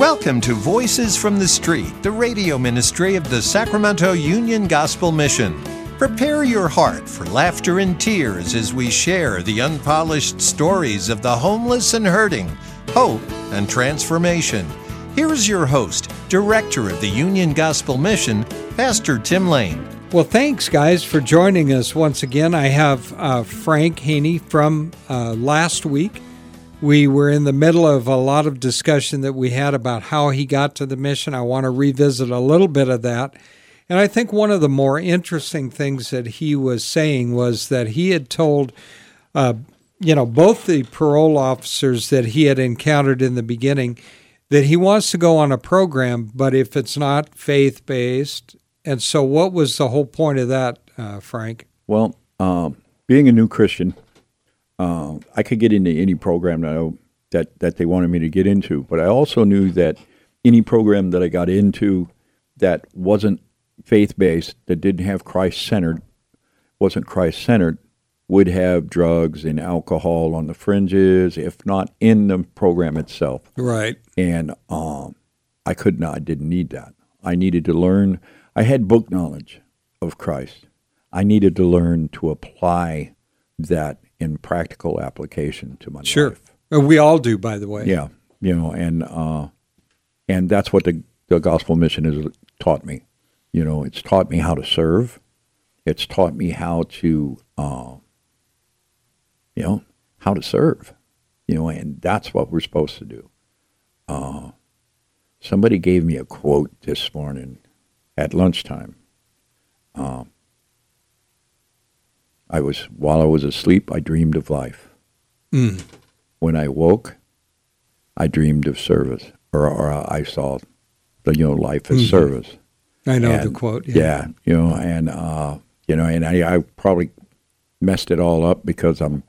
Welcome to Voices from the Street, the radio ministry of the Sacramento Union Gospel Mission. Prepare your heart for laughter and tears as we share the unpolished stories of the homeless and hurting, hope and transformation. Here is your host, Director of the Union Gospel Mission, Pastor Tim Lane. Well, thanks, guys, for joining us once again. I have uh, Frank Haney from uh, last week. We were in the middle of a lot of discussion that we had about how he got to the mission. I want to revisit a little bit of that. And I think one of the more interesting things that he was saying was that he had told, uh, you know, both the parole officers that he had encountered in the beginning that he wants to go on a program, but if it's not faith based. And so, what was the whole point of that, uh, Frank? Well, um, being a new Christian, uh, I could get into any program that, I, that that they wanted me to get into, but I also knew that any program that I got into that wasn't faith based, that didn't have Christ centered, wasn't Christ centered, would have drugs and alcohol on the fringes, if not in the program itself. Right. And um, I could not. I didn't need that. I needed to learn. I had book knowledge of Christ. I needed to learn to apply that in practical application to my Sure. life. Uh, We all do, by the way. Yeah, you know, and uh, and that's what the the gospel mission has taught me. You know, it's taught me how to serve. It's taught me how to, uh, you know, how to serve. You know, and that's what we're supposed to do. Uh, somebody gave me a quote this morning at lunchtime. Um, I was while I was asleep, I dreamed of life. Mm. When I woke, I dreamed of service, or, or I saw the you know life as Mhm. service. I know the quote. Yeah. you know, and uh, you know, and I, I probably messed it all up because I'm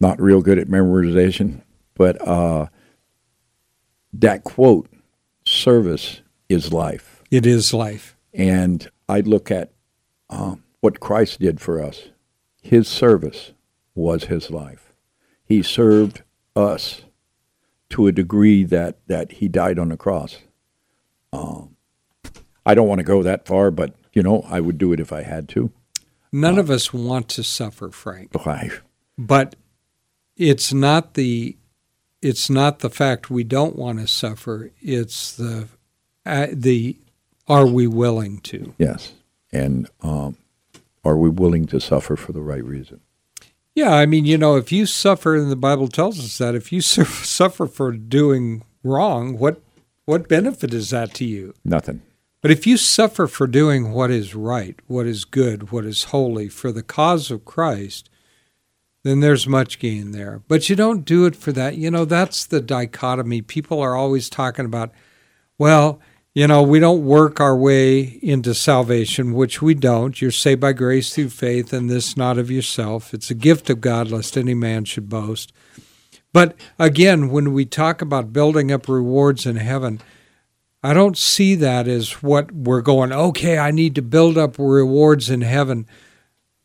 not real good at memorization. But uh, that quote, "Service is life," It is life. and I look at um, what Christ did for us. His service was his life. He served us to a degree that that he died on the cross. Um, I don't want to go that far, but you know, I would do it if I had to. None of us want to suffer, Frank. I, But it's not the it's not the fact we don't want to suffer. It's the uh, the are we willing to? yes, and um, are we willing to suffer for the right reason? Yeah, I mean, you know, if you suffer, and the Bible tells us that if you suffer for doing wrong, what what benefit is that to you? Nothing. But if you suffer for doing what is right, what is good, what is holy, for the cause of Christ, then there's much gain there. But you don't do it for that. You know, that's the dichotomy. People are always talking about, well, you know, we don't work our way into salvation, which we don't. You're saved by grace through faith, and this not of yourself. It's a gift of God, lest any man should boast. But again, when we talk about building up rewards in heaven, I don't see that as what we're going, okay, I need to build up rewards in heaven,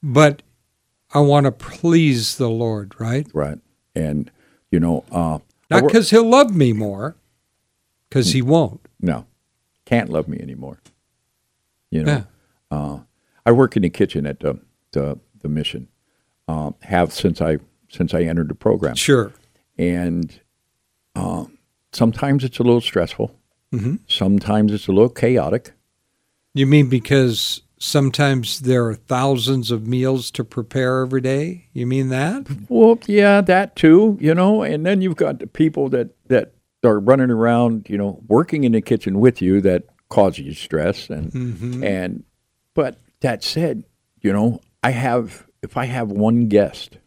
but I want to please the Lord, right? Right. And you know, uh, Not because He'll love me more, because He won't. no, can't love me anymore. You know, Yeah. uh, I work in the kitchen at the the, the mission. Uh, have since I since I entered the program, Sure. and um, sometimes it's a little stressful. hmm Sometimes it's a little chaotic. You mean because sometimes there are thousands of meals to prepare every day? You mean that? Well, yeah, that too. You know, and then you've got the people that that are running around, you know, working in the kitchen with you that cause you stress and hmm And but that said, you know, I have if I have one guest,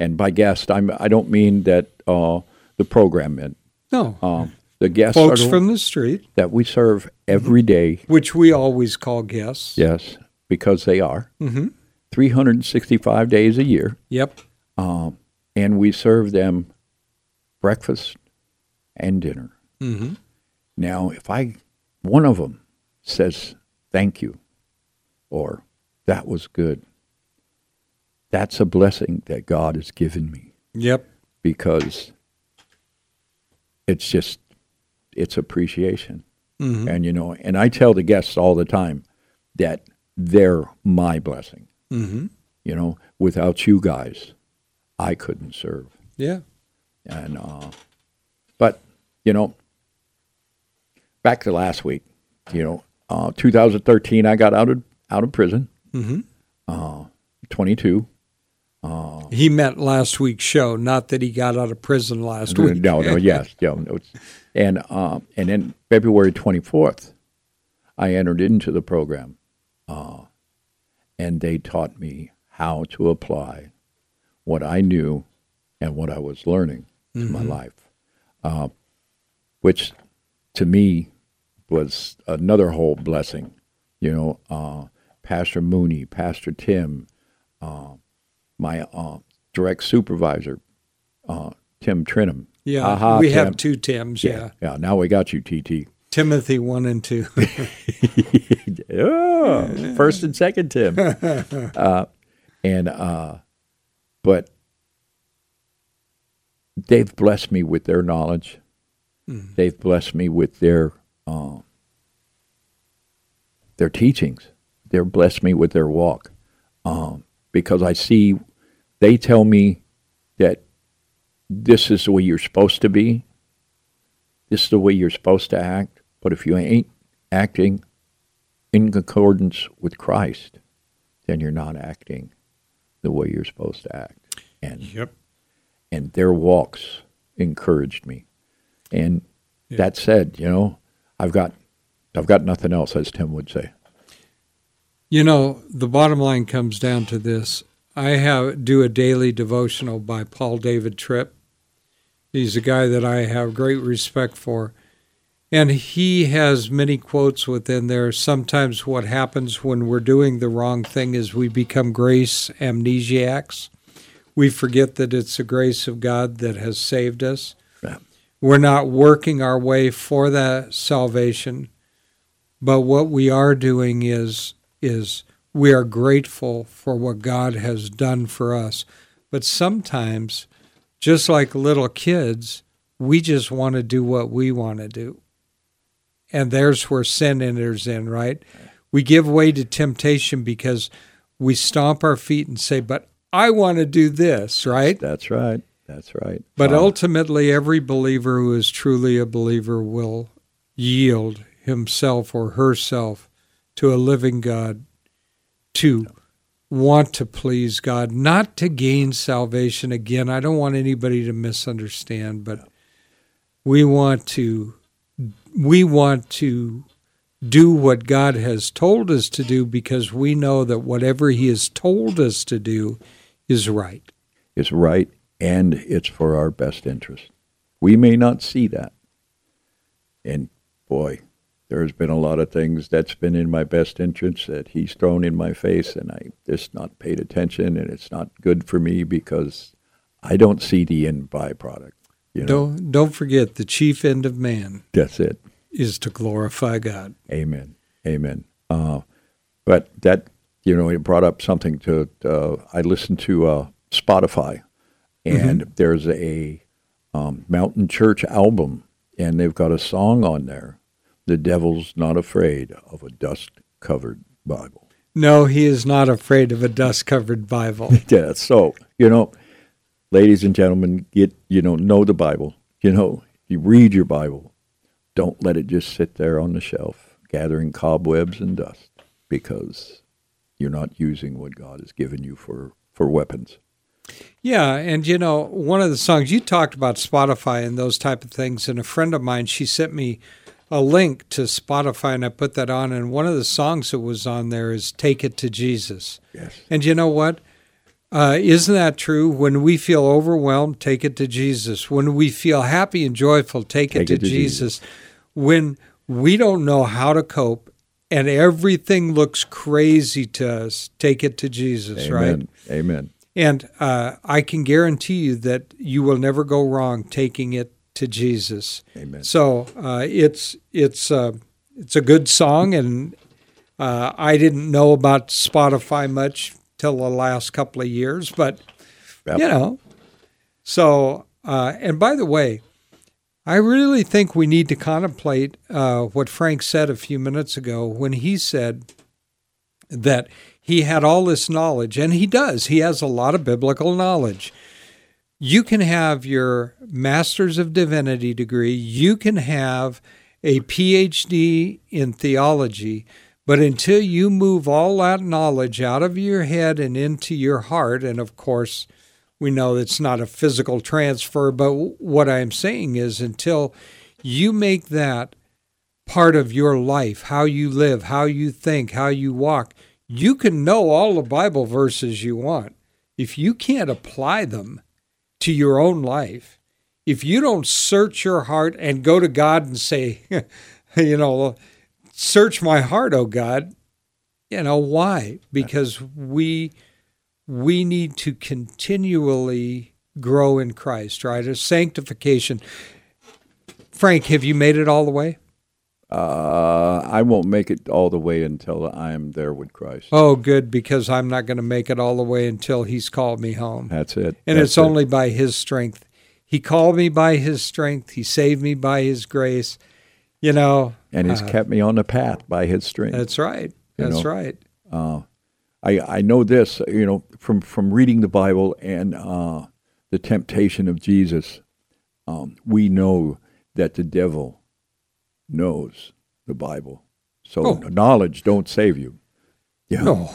and by guest I'm I don't mean that uh, the program meant No. um, the guests Folks are the- from the street, that we serve every day. which we always call guests. Yes, because they are mm-hmm. 365 days a year, Yep. um, and we serve them breakfast and dinner. hmm Now, if I one of them says thank you or that was good, that's a blessing that God has given me Yep. because it's just it's appreciation. Mhm. And you know, and I tell the guests all the time that they're my blessing. Mm-hmm. You know, without you guys, I couldn't serve. Yeah. And uh, but you know, back to last week, you know, uh, 2013, I got out of out of prison. Mm-hmm. Uh, 22. He meant last week's show, not that he got out of prison last week. No, no, yes, yeah, no, it's, and uh, and then February 24th, I entered into the program, uh, and they taught me how to apply what I knew and what I was learning to my life, uh, which to me was another whole blessing. You know, uh, Pastor Mooney, Pastor Tim, uh, my uh, direct supervisor, uh, Tim Trinham. Yeah, Aha, we Tim. have two Tims. Yeah. Yeah, now we got you, TT. Timothy one and two. oh, first and second Tim. uh, and uh, but they've blessed me with their knowledge. They've blessed me with their uh, their teachings. They've blessed me with their walk um, because I see they tell me that this is the way you're supposed to be. This is the way you're supposed to act. But if you ain't acting in accordance with Christ, then you're not acting the way you're supposed to act. And yep. And their walks encouraged me. And Yeah. that said, you know, I've got I've got nothing else, as Tim would say. You know, the bottom line comes down to this. I have do a daily devotional by Paul David Tripp. He's a guy that I have great respect for. And he has many quotes within there. Sometimes what happens when we're doing the wrong thing is we become grace amnesiacs. We forget that it's the grace of God that has saved us. Yeah. We're not working our way for that salvation. But what we are doing is is we are grateful for what God has done for us. But sometimes, just like little kids, we just want to do what we want to do. And there's where sin enters in, right? We give way to temptation because we stomp our feet and say, But I want to do this, right? That's right. That's right. But ultimately, every believer who is truly a believer will yield himself or herself to a living God, to want to please God, not to gain salvation. Again, I don't want anybody to misunderstand, but we want to we want to do what God has told us to do because we know that whatever He has told us to do is right. is right and it's for our best interest. We may not see that. And boy, there's been a lot of things that's been in my best interest that he's thrown in my face and I just not paid attention and it's not good for me because I don't see the end byproduct. You know, Don't don't forget the chief end of man that's it. is to glorify God. Amen. Amen. Uh, but that, you know, it brought up something to, uh, I listened to uh, Spotify, and there's a um, Mountain Church album, and they've got a song on there The Devil's Not Afraid of a Dust Covered Bible. No, he is not afraid of a dust-covered Bible. Yeah, so, you know, ladies and gentlemen, get, you know, know the Bible. You know, you read your Bible. Don't let it just sit there on the shelf, gathering cobwebs and dust, because you're not using what God has given you for, for weapons. Yeah, and you know, one of the songs you talked about Spotify and those type of things, and a friend of mine, she sent me a link to Spotify, and I put that on. And one of the songs that was on there is "Take It to Jesus." Yes. And you know what? Uh, isn't that true? When we feel overwhelmed, take it to Jesus. When we feel happy and joyful, take, Take it to, it to Jesus. When we don't know how to cope and everything looks crazy to us, take it to Jesus, right? Amen. Amen. And uh, I can guarantee you that you will never go wrong taking it to Jesus. Amen. So uh, it's it's uh, it's a good song, and uh, I didn't know about Spotify much till the last couple of years, but Yep. you know. So uh, and by the way, I really think we need to contemplate uh, what Frank said a few minutes ago when he said that he had all this knowledge, and he does. He has a lot of biblical knowledge. You can have your Master's of Divinity degree, you can have a PhD in theology, but until you move all that knowledge out of your head and into your heart, and of course, we know it's not a physical transfer, but what I'm saying is until you make that part of your life, how you live, how you think, how you walk, you can know all the Bible verses you want. If you can't apply them to your own life, if you don't search your heart and go to God and say, you know, search my heart, oh God, you know, why? Because we we need to continually grow in Christ, right? A sanctification. Frank, have you made it all the way? Uh, I won't make it all the way until I'm there with Christ. Oh, good, because I'm not going to make it all the way until He's called me home. That's it. And That's it's only by His strength. He called me by His strength. He saved me by His grace. You know, and He's uh, kept me on the path by His strength. That's right. You That's know? right. Uh, I I know this, you know, from from reading the Bible and uh, the temptation of Jesus. Um, we know that the devil knows the Bible, so Oh. knowledge don't save you. Yeah, No,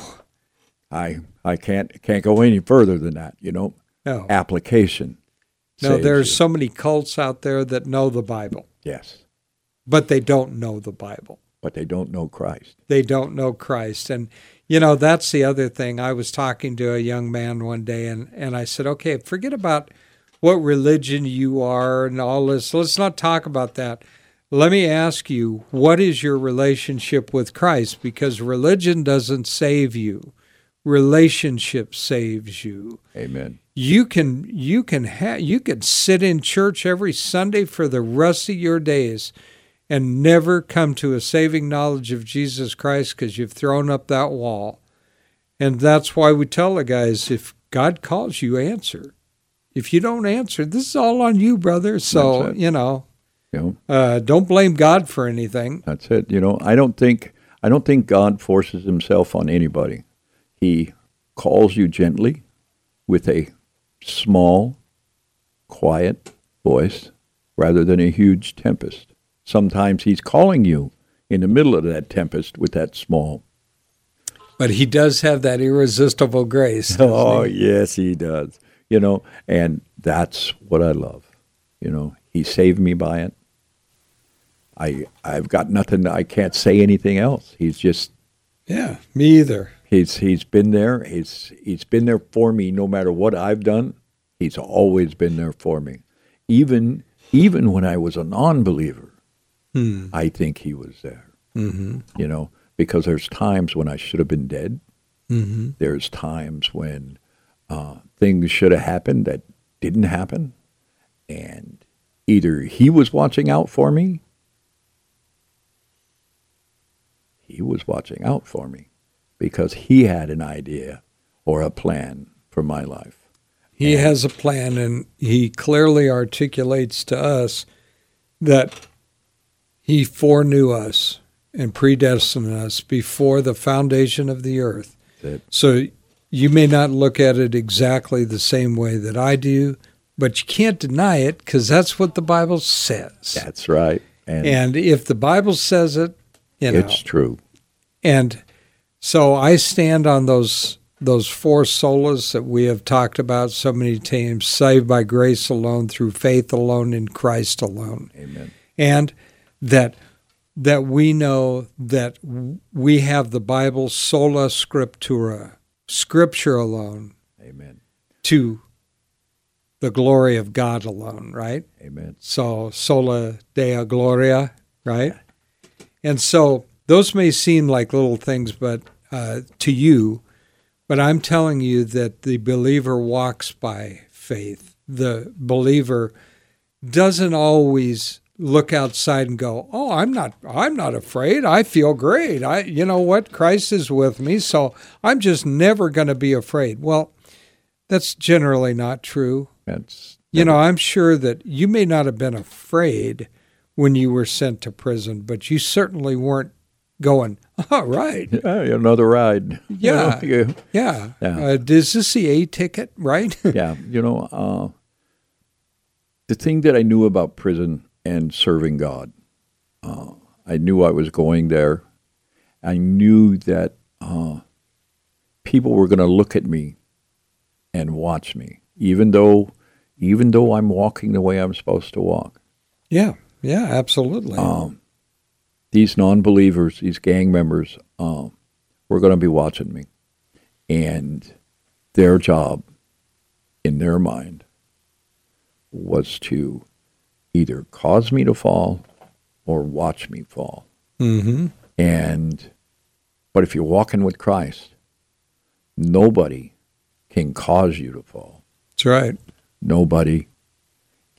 I I can't can't go any further than that. You know, no, application. no. There's you. so many cults out there that know the Bible, yes, but they don't know the Bible. but they don't know Christ. they don't know Christ. And, you know, that's the other thing. I was talking to a young man one day and, and I said, okay, forget about what religion you are and all this. Let's not talk about that. Let me ask you, what is your relationship with Christ? Because religion doesn't save you. Relationship saves you. Amen. You can you can ha- you can sit in church every Sunday for the rest of your days and never come to a saving knowledge of Jesus Christ because you've thrown up that wall. And that's why we tell the guys if God calls you, answer. If you don't answer, this is all on you, brother. So, That's you know, You know, uh, don't blame God for anything. That's it. You know, I don't think I don't think God forces himself on anybody. He calls you gently with a small, quiet voice rather than a huge tempest. Sometimes he's calling you in the middle of that tempest with that small. But he does have that irresistible grace. Oh, he? yes, he does. You know, and that's what I love. You know, he saved me by it. I I've got nothing I can't say anything else. He's just yeah, me either. He's he's been there. He's he's been there for me no matter what I've done. He's always been there for me. Even even when I was a non-believer, Hmm. I think he was there. Mm-hmm. You know, because there's times when I should have been dead. Mm-hmm. There's times when uh, things should have happened that didn't happen, and either he was watching out for me, he was watching out for me, because he had an idea or a plan for my life. He has a plan, and he clearly articulates to us that he foreknew us and predestined us before the foundation of the earth. That So you may not look at it exactly the same way that I do, but you can't deny it because that's what the Bible says. that's right, and, And if the Bible says it, you know, it's true. and so I stand on those those four solas that we have talked about so many times: saved by grace alone, through faith alone, in Christ alone, Amen. and that that we know that we have the Bible sola scriptura, Scripture alone, Amen. to the glory of God alone. Right. Amen. So soli Deo gloria, right? And so those may seem like little things, but uh, to you, but I'm telling you that the believer walks by faith. The believer doesn't always look outside and go, "Oh, I'm not I'm not afraid. I feel great. I you know what? Christ is with me, so I'm just never going to be afraid." Well, that's generally not true. That's You know, I'm sure that you may not have been afraid when you were sent to prison, but you certainly weren't going, all right. Yeah, another ride. Yeah. You know, Yeah. Yeah. Uh, is this the A ticket, right? yeah, you know, uh, the thing that I knew about prison and serving God, uh, I knew I was going there. I knew that uh, people were going to look at me and watch me, even though, even though I'm walking the way I'm supposed to walk. yeah. Yeah, absolutely. Um, these non-believers, these gang members, um, were going to be watching me, and their job, in their mind, was to either cause me to fall or watch me fall. mm-hmm. And but if you're walking with Christ, nobody can cause you to fall. That's right. Nobody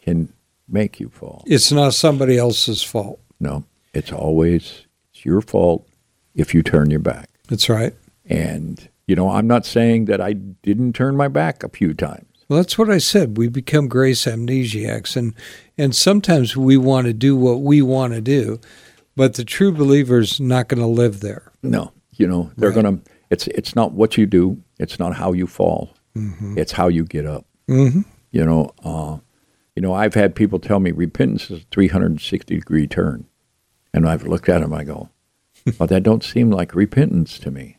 can make you fall. It's not somebody else's fault. No, it's always it's your fault if you turn your back. That's right. And you know, I'm not saying that I didn't turn my back a few times. Well, that's what I said. We become grace amnesiacs, and and sometimes we want to do what we want to do, but the true believer's not going to live there. No, you know, they're Right. gonna. It's it's not what you do. It's not how you fall. Mm-hmm. It's how you get up. Mm-hmm. You know, uh, you know, I've had people tell me repentance is a 360 degree turn, and I've looked at them. I go, well, that don't seem like repentance to me.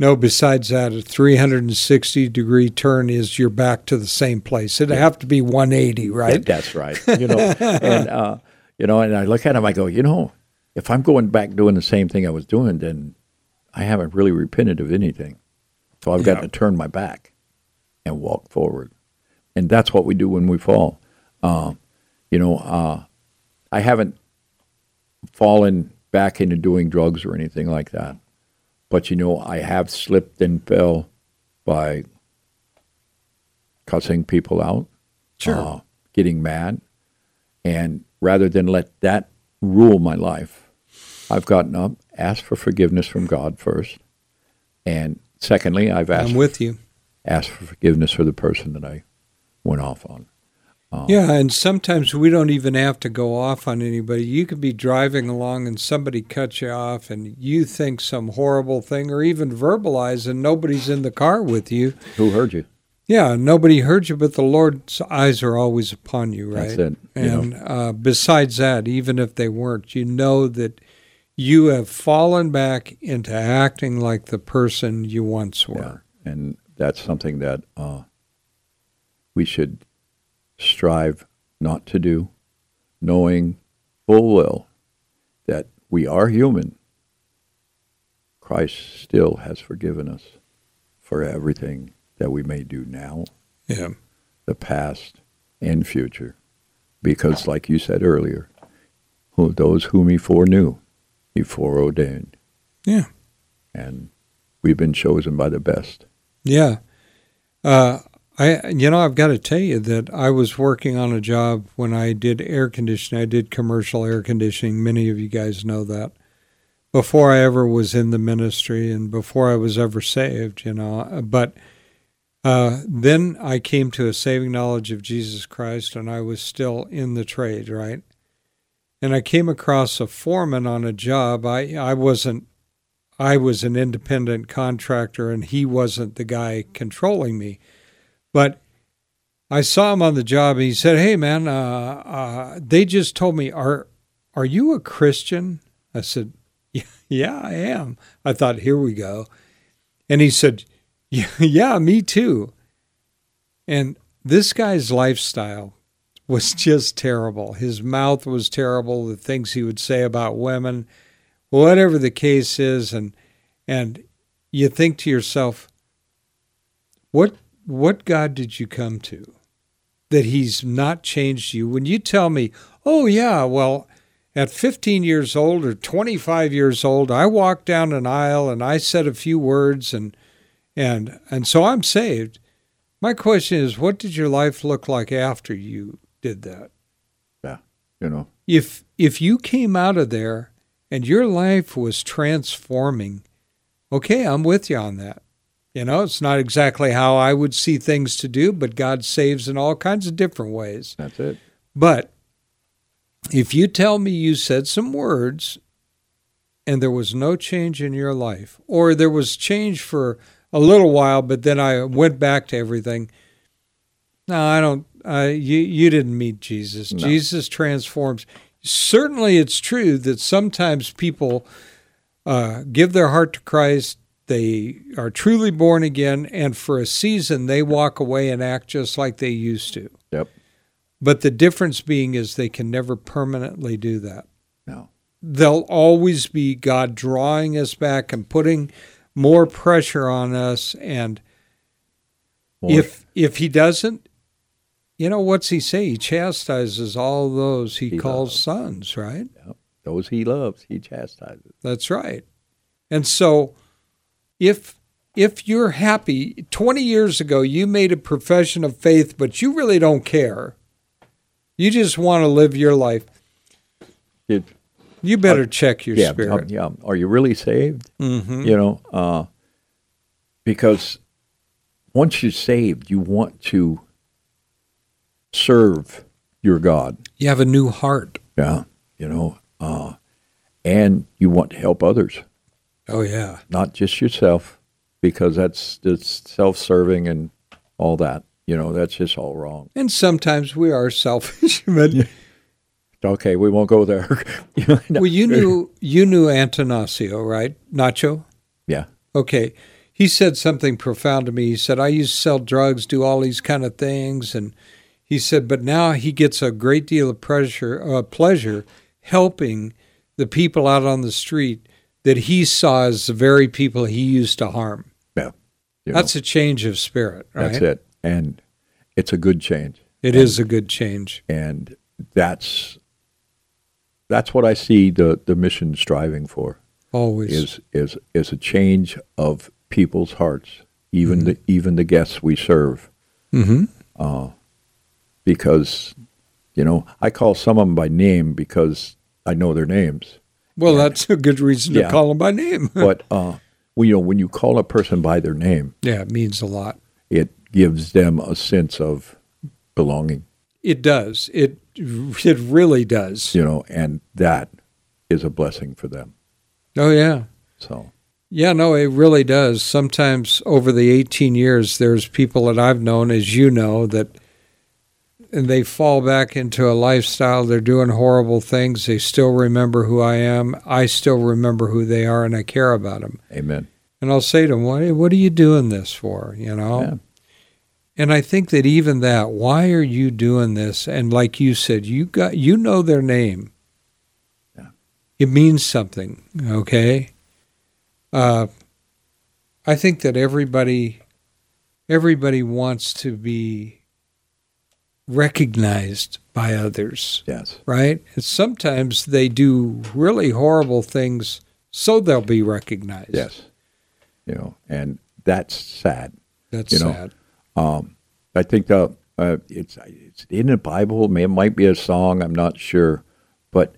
No, besides that, a 360 degree turn is you're back to the same place. It'd have to be 180, right? That- that's right. You know, and uh, you know, and I look at him. I go, you know, if I'm going back doing the same thing I was doing, then I haven't really repented of anything. So I've got to turn my back and walk forward, and that's what we do when we fall. Uh, you know, uh, I haven't fallen back into doing drugs or anything like that, but you know, I have slipped and fell by cussing people out Sure. uh, getting mad. And rather than let that rule my life, I've gotten up, asked for forgiveness from God first. And secondly, I've asked, I'm with you. asked for forgiveness for the person that I went off on. Yeah, and sometimes we don't even have to go off on anybody. You could be driving along and somebody cuts you off and you think some horrible thing or even verbalize and nobody's in the car with you. Who heard you? Yeah, nobody heard you, but the Lord's eyes are always upon you, right? That's it. And uh, besides that, even if they weren't, you know that you have fallen back into acting like the person you once were. Yeah. And that's something that uh, we should strive not to do, knowing full well that we are human. Christ still has forgiven us for everything that we may do now, Yeah. the past, and future. Because, like you said earlier, who those whom he foreknew, he foreordained. Yeah. And we've been chosen by the best. Yeah. Uh, I, you know, I've got to tell you that I was working on a job when I did air conditioning. I did commercial air conditioning. Many of you guys know that. Before I ever was in the ministry and before I was ever saved, you know. But uh, then I came to a saving knowledge of Jesus Christ and I was still in the trade, right? And I came across a foreman on a job. I, I wasn't I was an independent contractor and he wasn't the guy controlling me. But I saw him on the job and he said, Hey man, uh, uh, they just told me, are, are you a Christian? I said, yeah, I am. I thought, here we go. And he said, yeah, yeah, me too. And this guy's lifestyle was just terrible. His mouth was terrible, the things he would say about women whatever the case is and and you think to yourself what what god did you come to that he's not changed you? When you tell me oh yeah well at 15 years old or 25 years old i walked down an aisle and i said a few words and and and so i'm saved my question is what did your life look like after you did that? Yeah, You know, if if you came out of there and your life was transforming, okay, I'm with you on that. You know, it's not exactly how I would see things to do, but God saves in all kinds of different ways. That's it. But if you tell me you said some words and there was no change in your life, or there was change for a little while, but then I went back to everything, no, I don't. Uh, you you didn't meet Jesus. No. Jesus transforms. Certainly, it's true that sometimes people uh, give their heart to Christ. They are truly born again, and for a season they walk away and act just like they used to. Yep. But the difference being is they can never permanently do that. No. There'll always be God drawing us back and putting more pressure on us. And More. if if He doesn't, you know what's He say? He chastises all those He, He calls loves. sons. Right. Yep. those he loves, he chastises. That's right. And so if if you're happy 20 years ago you made a profession of faith but you really don't care. You just want to live your life. It, You better check your yeah, spirit. um, yeah. Are you really saved? Mhm. You know, uh, because once you're saved, you want to serve your God. You have a new heart. Yeah, you know, uh, and you want to help others, Oh yeah. not just yourself, because that's that's self-serving and all that. You know, that's just all wrong. And sometimes we are selfish. but Okay, we won't go there. Well, you knew you knew Antanasio, right? Nacho. yeah, Okay. He said something profound to me. He said, I used to sell drugs, do all these kind of things. And he said, but now he gets a great deal of pressure, uh, pleasure helping the people out on the street that he saw as the very people he used to harm. yeah. You That's a change of spirit, right? that's it, and it's a good change. It is a good change. and that's that's what I see the the mission striving for Always. is is is a change of people's hearts, even the even the guests we serve, hmm uh, because you know I call some of them by name because I know their names, Well, that's a good reason to call them by name. but uh, well, you know when you call a person by their name, yeah, it means a lot. it gives them a sense of belonging, It does. It it really does. you know, and that is a blessing for them. Oh yeah. So Yeah, no, it really does. Sometimes over the 18 years, there's people that I've known, as you know, that and they fall back into a lifestyle. They're doing horrible things. They still remember who I am. I still remember who they are, and I care about them. Amen. And I'll say to them, "What, what are you doing this for?" You know. Yeah. And I think that even that, why are you doing this? And like you said, you got you know their name. Yeah. It means something, okay? Uh, I think that everybody everybody wants to be recognized by others, Yes. right? And sometimes they do really horrible things so they'll be recognized. Yes. You know, and that's sad. That's You know, sad. Um, I think the uh, it's it's in the Bible. It might be a song. I'm not sure, but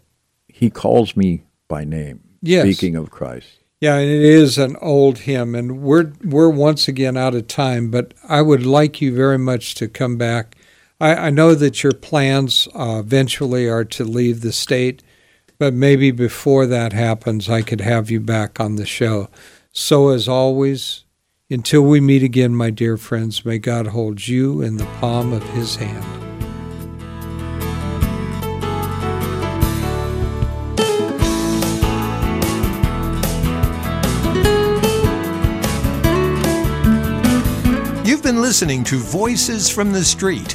He calls me by name. Yes. Speaking of Christ. Yeah, and it is an old hymn, and we're we're once again out of time. But I would like you very much to come back. I, I know that your plans uh, eventually are to leave the state, but maybe before that happens, I could have you back on the show. So as always, until we meet again, my dear friends, may God hold you in the palm of His hand. You've been listening to Voices from the Street,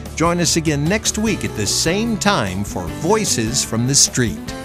Join us again next week at the same time for Voices from the Street.